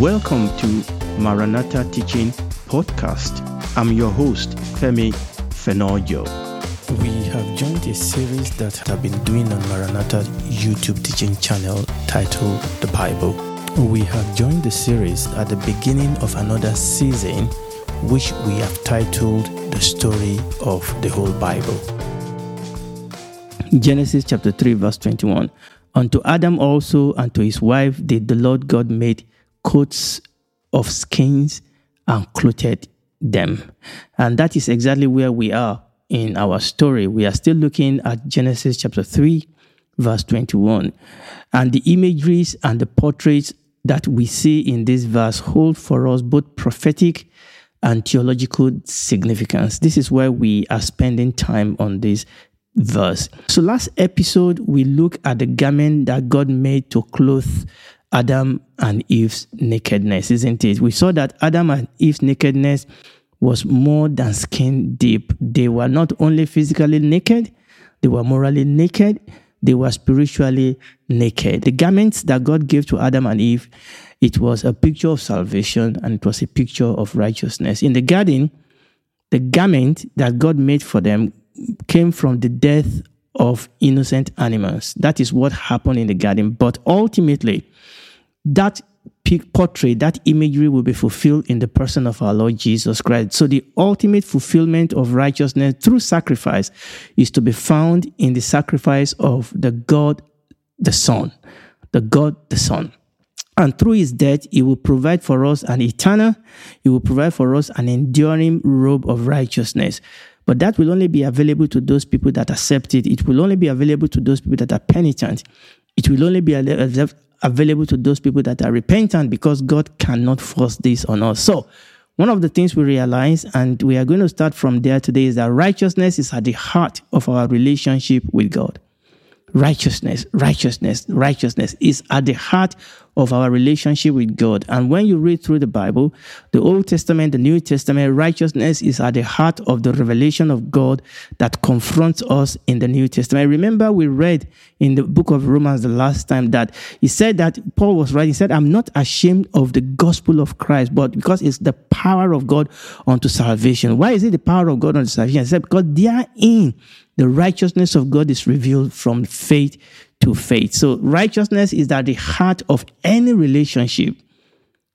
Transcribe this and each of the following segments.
Welcome to Maranatha Teaching Podcast. I'm your host, Femi Fenojo. We have joined a series that I've been doing on Maranatha YouTube teaching channel titled The Bible. We have joined the series at the beginning of another season, which we have titled The Story of the Whole Bible. Genesis chapter 3, verse 21. Unto Adam also and to his wife did the Lord God made coats of skins and clothed them. And that is exactly where we are in our story. We are still looking at Genesis chapter 3, verse 21. And the imageries and the portraits that we see in this verse hold for us both prophetic and theological significance. This is where we are spending time on this verse. So, last episode, we look at the garment that God made to clothe Adam and Eve's nakedness, isn't it? We saw that Adam and Eve's nakedness was more than skin deep. They were not only physically naked, they were morally naked, they were spiritually naked. The garments that God gave to Adam and Eve, it was a picture of salvation and it was a picture of righteousness. In the garden, the garment that God made for them came from the death of innocent animals. That is what happened in the garden. But ultimately, that portrait, that imagery will be fulfilled in the person of our Lord Jesus Christ. So the ultimate fulfillment of righteousness through sacrifice is to be found in the sacrifice of the God, the Son, the God, the Son. And through his death, he will provide for us an eternal, he will provide for us an enduring robe of righteousness. But that will only be available to those people that accept it. It will only be available to those people that are penitent. It will only be available to those people that are repentant because God cannot force this on us. So, one of the things we realize, and we are going to start from there today, is that righteousness is at the heart of our relationship with God righteousness, righteousness, righteousness is at the heart of our relationship with God. And when you read through the Bible, the Old Testament, the New Testament, righteousness is at the heart of the revelation of God that confronts us in the New Testament. Remember, we read in the book of Romans the last time that he said that Paul was right. He said, I'm not ashamed of the gospel of Christ, but because it's the power of God unto salvation. Why is it the power of God unto salvation? He said, because therein the righteousness of God is revealed from faith to faith. So righteousness is at the heart of any relationship.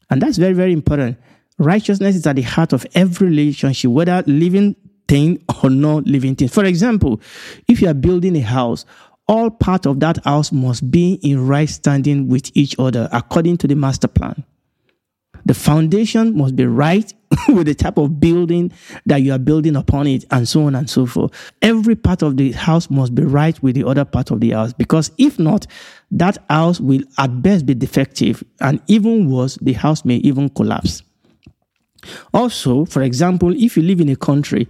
And that's very, very important. Righteousness is at the heart of every relationship, whether living thing or not living thing. For example, if you are building a house, all part of that house must be in right standing with each other according to the master plan. The foundation must be right with the type of building that you are building upon it, and so on and so forth. Every part of the house must be right with the other part of the house, because if not, that house will at best be defective, and even worse, the house may even collapse. Also, for example, if you live in a country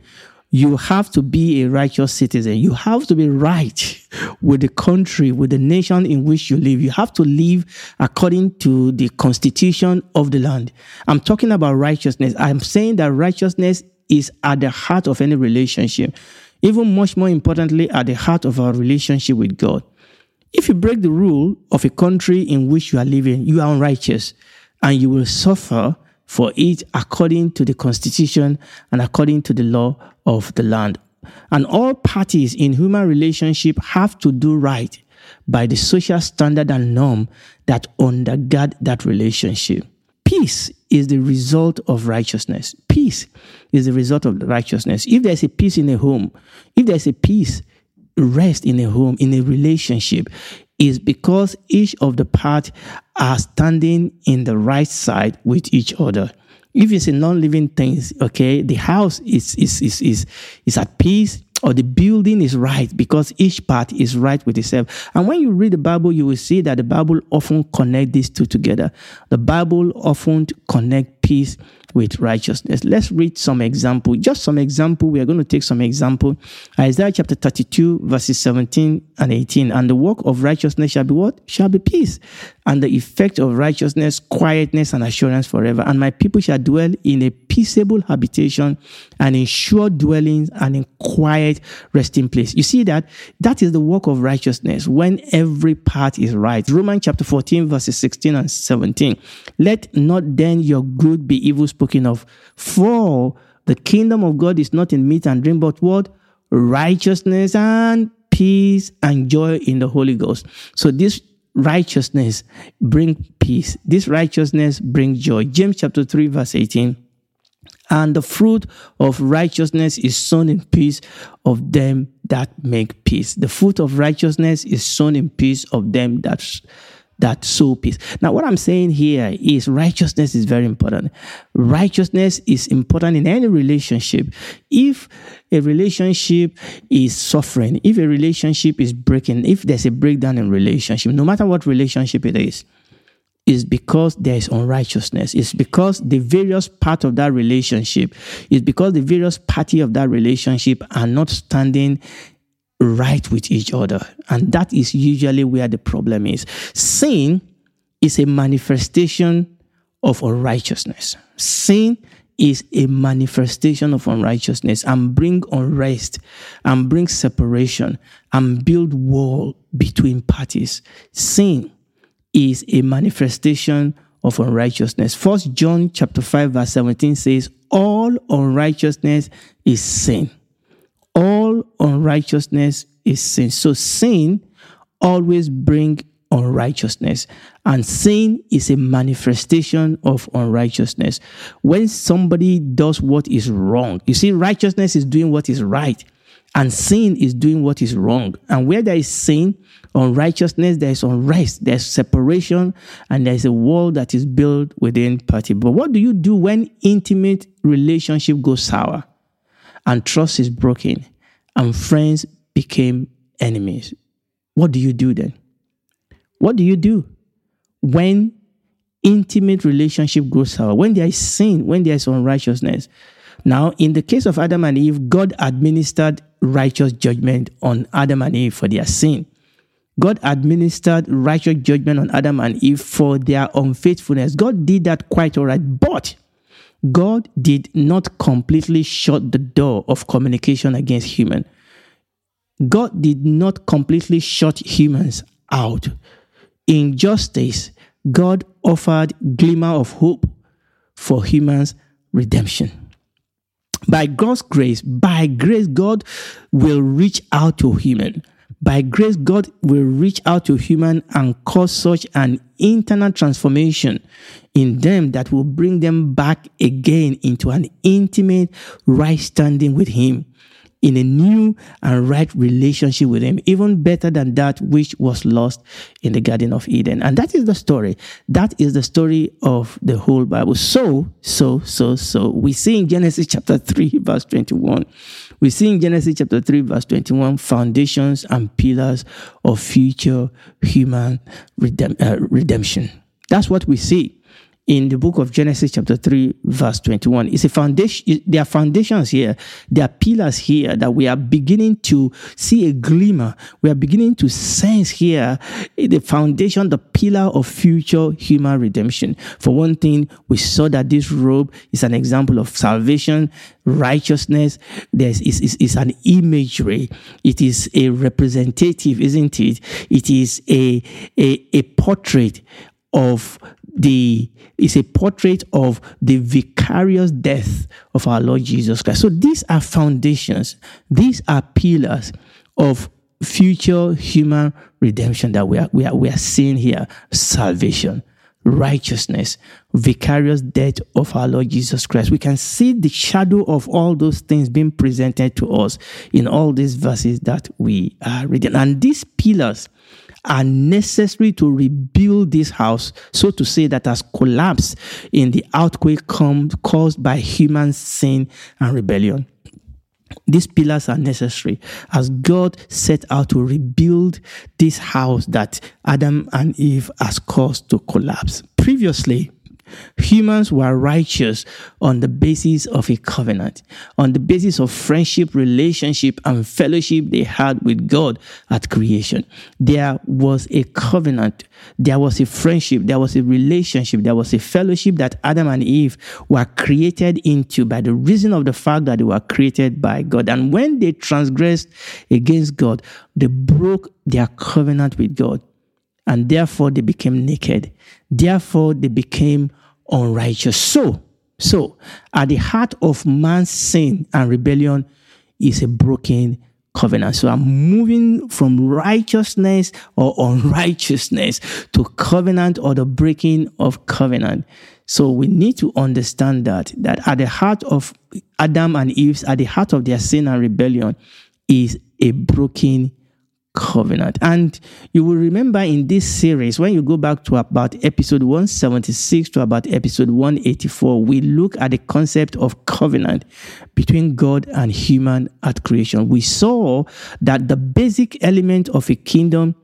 you have to be a righteous citizen. You have to be right with the country, with the nation in which you live. You have to live according to the constitution of the land. I'm talking about righteousness. I'm saying that righteousness is at the heart of any relationship, even much more importantly, at the heart of our relationship with God. If you break the rule of a country in which you are living, you are unrighteous and you will suffer for it according to the constitution and according to the law of the land. And all parties in human relationship have to do right by the social standard and norm that undergird that relationship. Peace is the result of righteousness. Peace is the result of righteousness. If there's a peace in a home, if there's a peace, rest in a home, in a relationship, is because each of the parts are standing in the right side with each other. If it's a non-living thing, okay, the house is is is is, is at peace or the building is right because each part is right with itself. And when you read the Bible, you will see that the Bible often connect these two together. The Bible often connect peace with righteousness. Let's read some example. Just some example. We are going to take some example. Isaiah chapter 32, verses 17 and 18. And the work of righteousness shall be what? Shall be peace. And the effect of righteousness, quietness and assurance forever. And my people shall dwell in a peaceable habitation and in sure dwellings and in quiet resting place. You see that? That is the work of righteousness when every part is right. Romans chapter 14, verses 16 and 17. Let not then your good be evil spoken of. For the kingdom of God is not in meat and drink, but what? Righteousness and peace and joy in the Holy Ghost. So this righteousness bring peace. This righteousness bring joy. James chapter 3 verse 18. And the fruit of righteousness is sown in peace of them that make peace. The fruit of righteousness is sown in peace of them that that sow peace. Now, what I'm saying here is righteousness is very important. Righteousness is important in any relationship. If a relationship is suffering, if a relationship is breaking, if there's a breakdown in relationship, no matter what relationship it is, is because there is unrighteousness. It's because the various part of that relationship is because the various party of that relationship are not standing right with each other. And that is usually where the problem is. Sin is a manifestation of unrighteousness. Sin is a manifestation of unrighteousness and bring unrest and bring separation and build wall between parties. Sin is a manifestation of unrighteousness. First John chapter 5 verse 17 says, all unrighteousness is sin all unrighteousness is sin. So sin always bring unrighteousness and sin is a manifestation of unrighteousness. When somebody does what is wrong you see righteousness is doing what is right and sin is doing what is wrong. And where there is sin unrighteousness there is unrest there's separation and there's a wall that is built within party. But what do you do when intimate relationship goes sour and trust is broken and friends became enemies. What do you do then? What do you do when intimate relationship grows sour, when there is sin, when there is unrighteousness? Now, in the case of Adam and Eve, God administered righteous judgment on Adam and Eve for their sin. God administered righteous judgment on Adam and Eve for their unfaithfulness. God did that quite all right, but God did not completely shut the door of communication against human. God did not completely shut humans out. In justice, God offered glimmer of hope for humans' redemption. By God's grace, by grace, God will reach out to human. By grace, God will reach out to human and cause such an internal transformation in them that will bring them back again into an intimate right standing with Him in a new and right relationship with Him, even better than that which was lost in the Garden of Eden. And that is the story. That is the story of the whole Bible. So, so, so, so. We see in Genesis chapter 3, verse 21. We see in Genesis chapter 3, verse 21, foundations and pillars of future human redem- uh, redemption. That's what we see in the book of Genesis, chapter 3, verse 21. It's a foundation, there are foundations here, there are pillars here that we are beginning to see a glimmer. We are beginning to sense here the foundation, the pillar of future human redemption. For one thing, we saw that this robe is an example of salvation, righteousness. There's is, is, is an imagery. It is a representative, isn't it? It is a, a, a portrait of the is a portrait of the vicarious death of our Lord Jesus Christ. So these are foundations, these are pillars of future human redemption that we are, we are, we are seeing here. Salvation, righteousness, vicarious death of our Lord Jesus Christ. We can see the shadow of all those things being presented to us in all these verses that we are reading. And these pillars are necessary to rebuild this house, so to say, that has collapsed in the earthquake caused by human sin and rebellion. These pillars are necessary as God set out to rebuild this house that Adam and Eve has caused to collapse. Previously, Humans were righteous on the basis of a covenant, on the basis of friendship, relationship, and fellowship they had with God at creation. There was a covenant, there was a friendship, there was a relationship, there was a fellowship that Adam and Eve were created into by the reason of the fact that they were created by God. And when they transgressed against God, they broke their covenant with God and therefore they became naked. Therefore they became unrighteous. So, so at the heart of man's sin and rebellion is a broken covenant. So I'm moving from righteousness or unrighteousness to covenant or the breaking of covenant. So we need to understand that that at the heart of Adam and Eve's, at the heart of their sin and rebellion, is a broken covenant. And you will remember in this series, when you go back to about episode 176 to about episode 184, we look at the concept of covenant between God and human at creation. We saw that the basic element of a kingdom,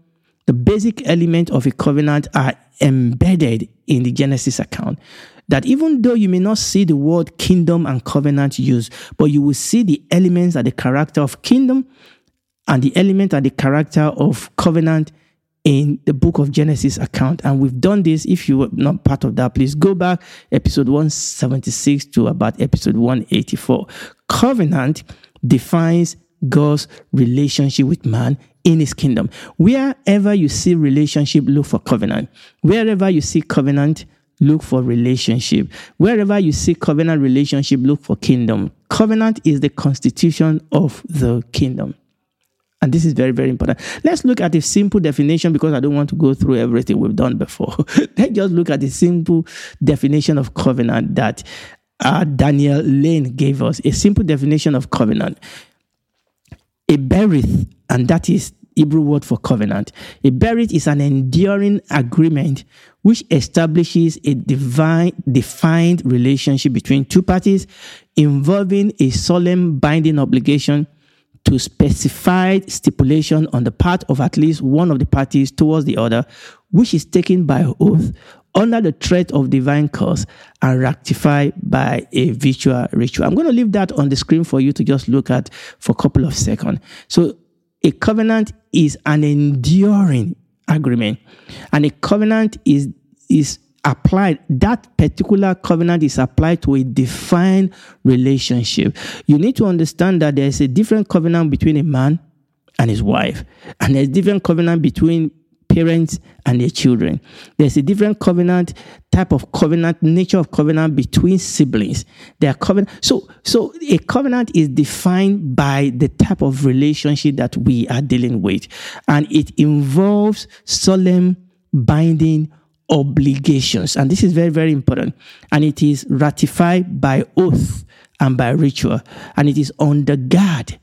the basic element of a covenant are embedded in the Genesis account that even though you may not see the word kingdom and covenant used, but you will see the elements and the character of kingdom and the element and the character of covenant in the book of Genesis account. And we've done this. If you were not part of that, please go back episode 176 to about episode 184. Covenant defines God's relationship with man in his kingdom. Wherever you see relationship, look for covenant. Wherever you see covenant, look for relationship. Wherever you see covenant relationship, look for kingdom. Covenant is the constitution of the kingdom. And this is very, very important. Let's look at a simple definition because I don't want to go through everything we've done before. Let's just look at the simple definition of covenant that uh, Daniel Lane gave us. A simple definition of covenant. A berith, and that is Hebrew word for covenant. A berith is an enduring agreement which establishes a divine, defined relationship between two parties involving a solemn binding obligation to specified stipulation on the part of at least one of the parties towards the other, which is taken by oath under the threat of divine curse and ratified by a virtual ritual. I'm going to leave that on the screen for you to just look at for a couple of seconds. So, a covenant is an enduring agreement, and a covenant is is applied, that particular covenant is applied to a defined relationship. You need to understand that there's a different covenant between a man and his wife, and there's different covenant between parents and their children. There's a different covenant type of covenant, nature of covenant between siblings. There are covenant. So, so a covenant is defined by the type of relationship that we are dealing with, and it involves solemn, binding obligations. And this is very, very important. And it is ratified by oath and by ritual. And it is under guard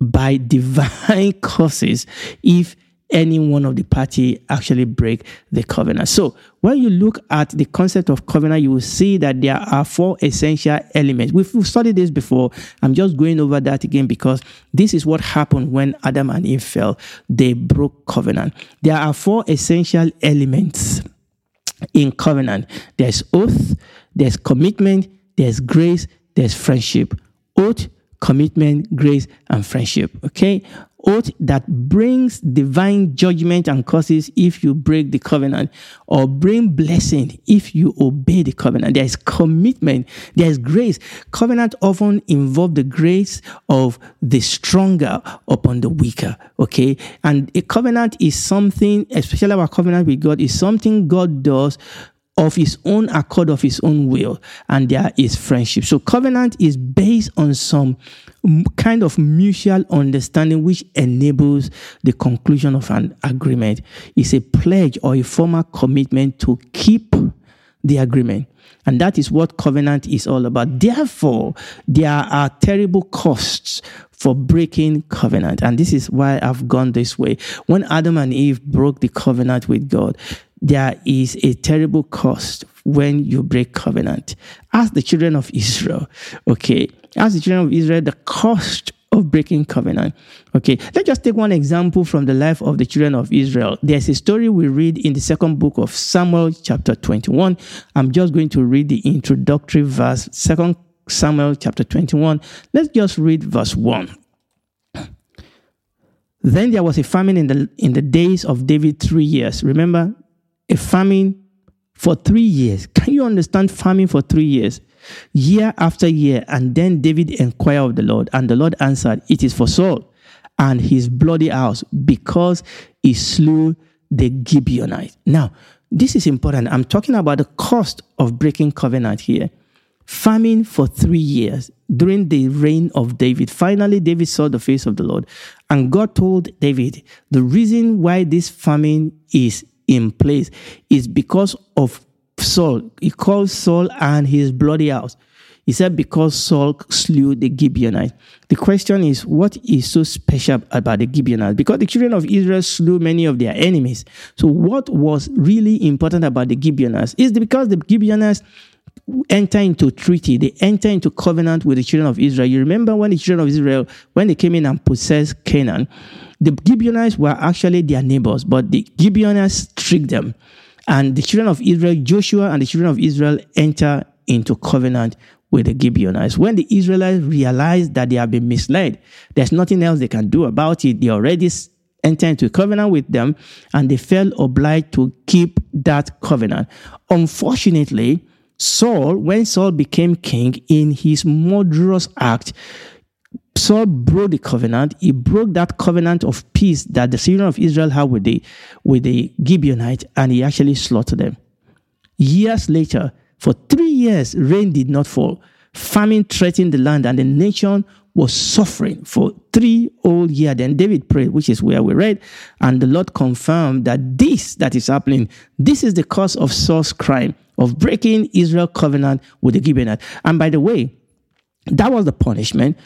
by divine causes if any one of the party actually break the covenant. So when you look at the concept of covenant, you will see that there are four essential elements. We've studied this before. I'm just going over that again because this is what happened when Adam and Eve fell. They broke covenant. There are four essential elements in covenant. There's oath, there's commitment, there's grace, there's friendship. Oath, commitment, grace, and friendship. Okay? Oath that brings divine judgment and causes if you break the covenant, or bring blessing if you obey the covenant. There is commitment, there is grace. Covenant often involve the grace of the stronger upon the weaker. Okay? And a covenant is something, especially our covenant with God, is something God does of his own accord, of his own will, and there is friendship. So, covenant is based on some kind of mutual understanding which enables the conclusion of an agreement. It's a pledge or a formal commitment to keep the agreement. And that is what covenant is all about. Therefore, there are terrible costs for breaking covenant. And this is why I've gone this way. When Adam and Eve broke the covenant with God, there is a terrible cost when you break covenant. As the children of Israel, okay, as the children of Israel, the cost of breaking covenant. Okay, let's just take one example from the life of the children of Israel. There's a story we read in the second book of Samuel, chapter 21. I'm just going to read the introductory verse, second Samuel, chapter 21. Let's just read verse 1. Then there was a famine in the in the days of David three years. Remember, a famine for three years. Can you understand famine for three years? Year after year. And then David inquired of the Lord, and the Lord answered, It is for Saul and his bloody house, because he slew the Gibeonite. Now, this is important. I'm talking about the cost of breaking covenant here. Famine for three years during the reign of David. Finally, David saw the face of the Lord. And God told David, the reason why this famine is in place is because of Saul. He called Saul and his bloody house. He said, because Saul slew the Gibeonites. The question is, what is so special about the Gibeonites? Because the children of Israel slew many of their enemies. So, what was really important about the Gibeonites is because the Gibeonites enter into treaty, they enter into covenant with the children of Israel. You remember when the children of Israel, when they came in and possessed Canaan, the Gibeonites were actually their neighbors, but the Gibeonites tricked them. And the children of Israel, Joshua and the children of Israel enter into covenant with the Gibeonites. When the Israelites realize that they have been misled, there's nothing else they can do about it. They already enter into a covenant with them and they felt obliged to keep that covenant. Unfortunately, Saul, when Saul became king, in his murderous act, Saul broke the covenant. He broke that covenant of peace that the children of Israel had with the, with the Gibeonites, and he actually slaughtered them. Years later, for three years, rain did not fall. Famine threatened the land, and the nation was suffering for three whole years. Then David prayed, which is where we read, and the Lord confirmed that this that is happening, this is the cause of Saul's crime of breaking Israel covenant with the Gibeonites. And by the way, that was the punishment,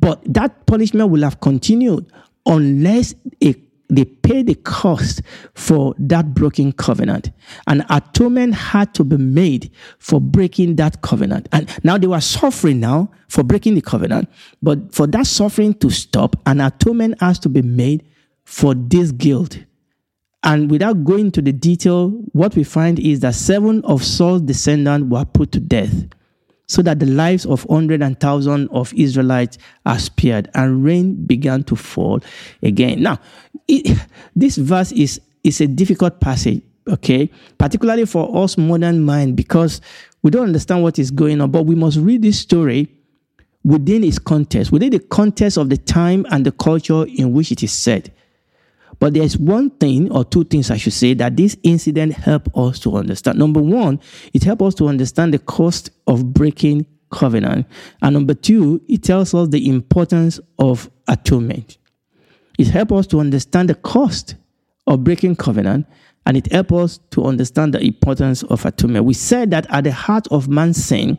but that punishment will have continued unless a they pay the cost for that broken covenant. and atonement had to be made for breaking that covenant. And now they were suffering now for breaking the covenant. But for that suffering to stop, an atonement has to be made for this guilt. And without going into the detail, what we find is that seven of Saul's descendants were put to death so that the lives of hundreds and thousands of Israelites are spared and rain began to fall again. Now, it, this verse is, is a difficult passage, okay, particularly for us modern mind because we don't understand what is going on, but we must read this story within its context, within the context of the time and the culture in which it is said. But there's one thing or two things I should say that this incident helped us to understand. Number one, it helped us to understand the cost of breaking covenant. And number two, it tells us the importance of atonement. It helped us to understand the cost of breaking covenant and it helped us to understand the importance of atonement. We said that at the heart of man's sin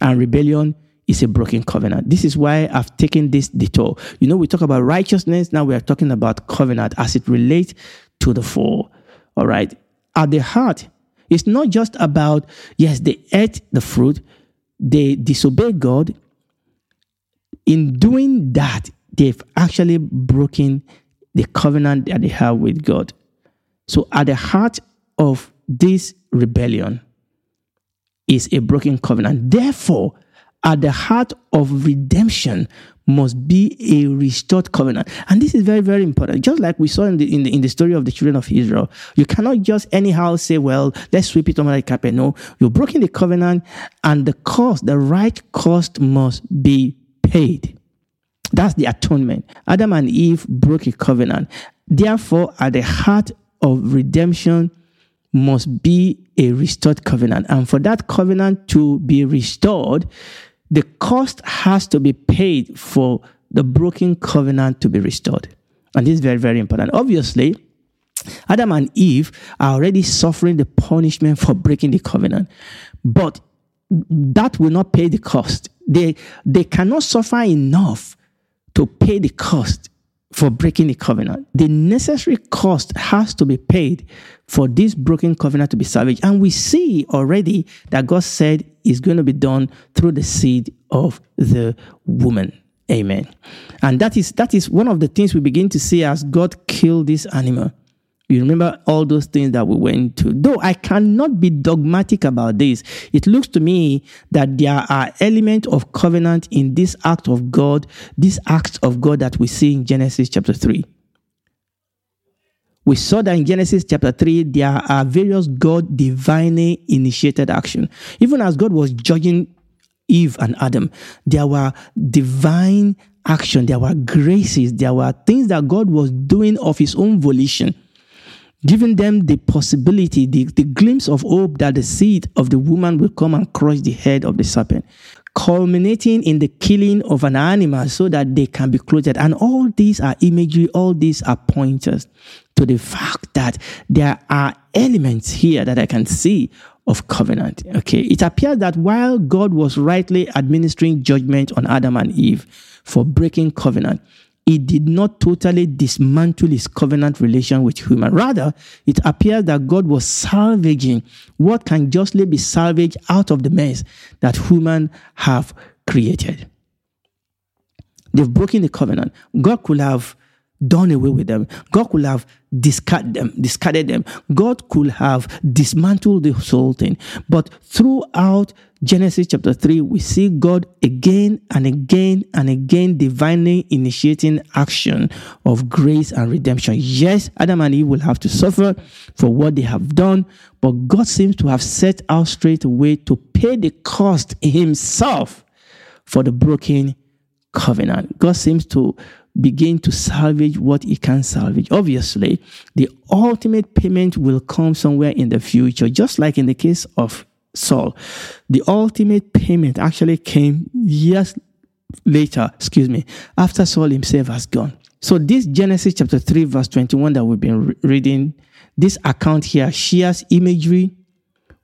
and rebellion is a broken covenant. This is why I've taken this detour. You know, we talk about righteousness, now we are talking about covenant as it relates to the fall. All right. At the heart, it's not just about, yes, they ate the fruit, they disobeyed God. In doing that, they've actually broken the covenant that they have with God. So at the heart of this rebellion is a broken covenant. Therefore, at the heart of redemption must be a restored covenant. And this is very, very important. Just like we saw in the, in the, in the story of the children of Israel, you cannot just anyhow say, well, let's sweep it under the carpet. No, you're breaking the covenant and the cost, the right cost must be paid. That's the atonement. Adam and Eve broke a covenant. Therefore, at the heart of redemption must be a restored covenant. And for that covenant to be restored, the cost has to be paid for the broken covenant to be restored. And this is very, very important. Obviously, Adam and Eve are already suffering the punishment for breaking the covenant, but that will not pay the cost. They, they cannot suffer enough to pay the cost for breaking the covenant. The necessary cost has to be paid for this broken covenant to be salvaged. And we see already that God said is going to be done through the seed of the woman. Amen. And that is that is one of the things we begin to see as God killed this animal. You remember all those things that we went to. Though I cannot be dogmatic about this, it looks to me that there are elements of covenant in this act of God, this act of God that we see in Genesis chapter 3. We saw that in Genesis chapter 3, there are various God divinely initiated action. Even as God was judging Eve and Adam, there were divine action, there were graces, there were things that God was doing of his own volition giving them the possibility, the, the glimpse of hope that the seed of the woman will come and crush the head of the serpent, culminating in the killing of an animal so that they can be clothed. And all these are imagery, all these are pointers to the fact that there are elements here that I can see of covenant. Okay. It appears that while God was rightly administering judgment on Adam and Eve for breaking covenant, he did not totally dismantle his covenant relation with human. Rather, it appears that God was salvaging what can justly be salvaged out of the mess that human have created. They've broken the covenant. God could have done away with them. God could have discarded them, discarded them. God could have dismantled the whole thing. But throughout Genesis chapter 3, we see God again and again and again divinely initiating action of grace and redemption. Yes, Adam and Eve will have to suffer for what they have done, but God seems to have set out straight away to pay the cost himself for the broken covenant. God seems to begin to salvage what he can salvage. Obviously, the ultimate payment will come somewhere in the future, just like in the case of Saul. The ultimate payment actually came years later, excuse me, after Saul himself has gone. So, this Genesis chapter 3, verse 21 that we've been re- reading, this account here shares imagery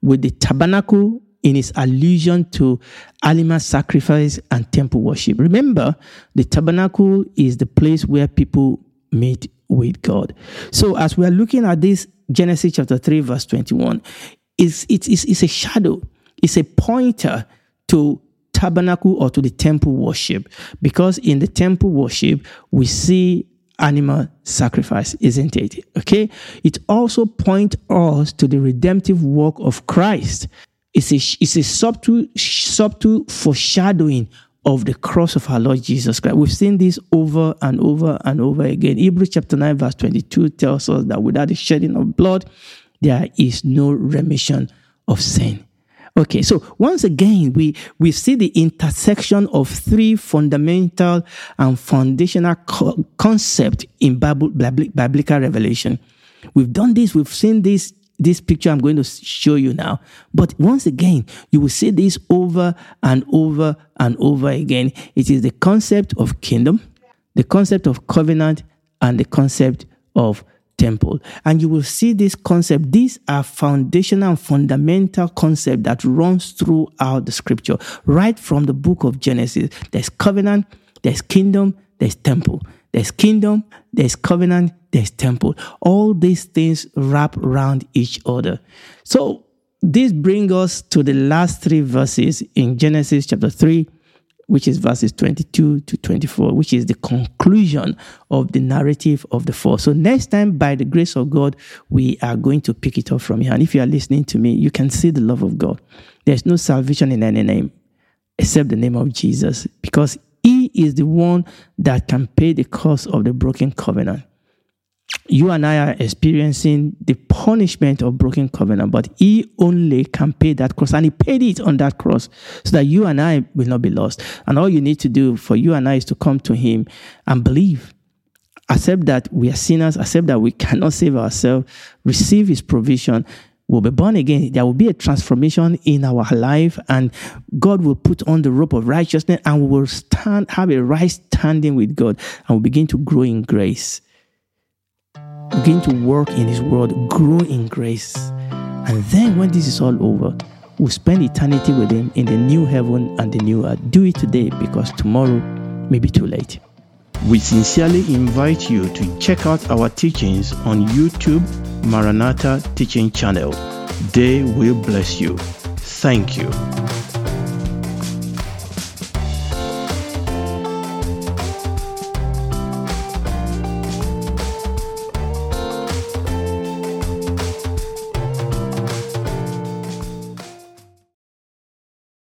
with the tabernacle in its allusion to animal sacrifice and temple worship. Remember, the tabernacle is the place where people meet with God. So, as we are looking at this Genesis chapter 3, verse 21, it's, it's, it's, a shadow, it's a pointer to tabernacle or to the temple worship. Because in the temple worship, we see animal sacrifice, isn't it? Okay. It also points us to the redemptive work of Christ. It's a, it's a subtle, subtle foreshadowing of the cross of our Lord Jesus Christ. We've seen this over and over and over again. Hebrews chapter 9, verse 22 tells us that without the shedding of blood, there is no remission of sin. Okay, so once again, we, we see the intersection of three fundamental and foundational co- concepts in Bible, biblical revelation. We've done this, we've seen this this picture I'm going to show you now. But once again, you will see this over and over and over again. It is the concept of kingdom, the concept of covenant, and the concept of temple. And you will see this concept. These are foundational and fundamental concept that runs throughout the scripture, right from the book of Genesis. There's covenant, there's kingdom, there's temple. There's kingdom, there's covenant, there's temple. All these things wrap around each other. So this brings us to the last three verses in Genesis chapter 3, which is verses 22 to 24, which is the conclusion of the narrative of the four. So next time, by the grace of God, we are going to pick it up from here. And if you are listening to me, you can see the love of God. There's no salvation in any name except the name of Jesus because he is the one that can pay the cost of the broken covenant. You and I are experiencing the punishment of broken covenant, but He only can pay that cost. And He paid it on that cross so that you and I will not be lost. And all you need to do for you and I is to come to Him and believe. Accept that we are sinners, accept that we cannot save ourselves, receive His provision, will be born again, there will be a transformation in our life, and God will put on the rope of righteousness, and we will stand, have a right standing with God, and we begin to grow in grace. Begin to work in His word, grow in grace. And then when this is all over, we'll spend eternity with Him in the new heaven and the new earth. Do it today because tomorrow may be too late. We sincerely invite you to check out our teachings on YouTube Maranatha Teaching Channel. They will bless you. Thank you.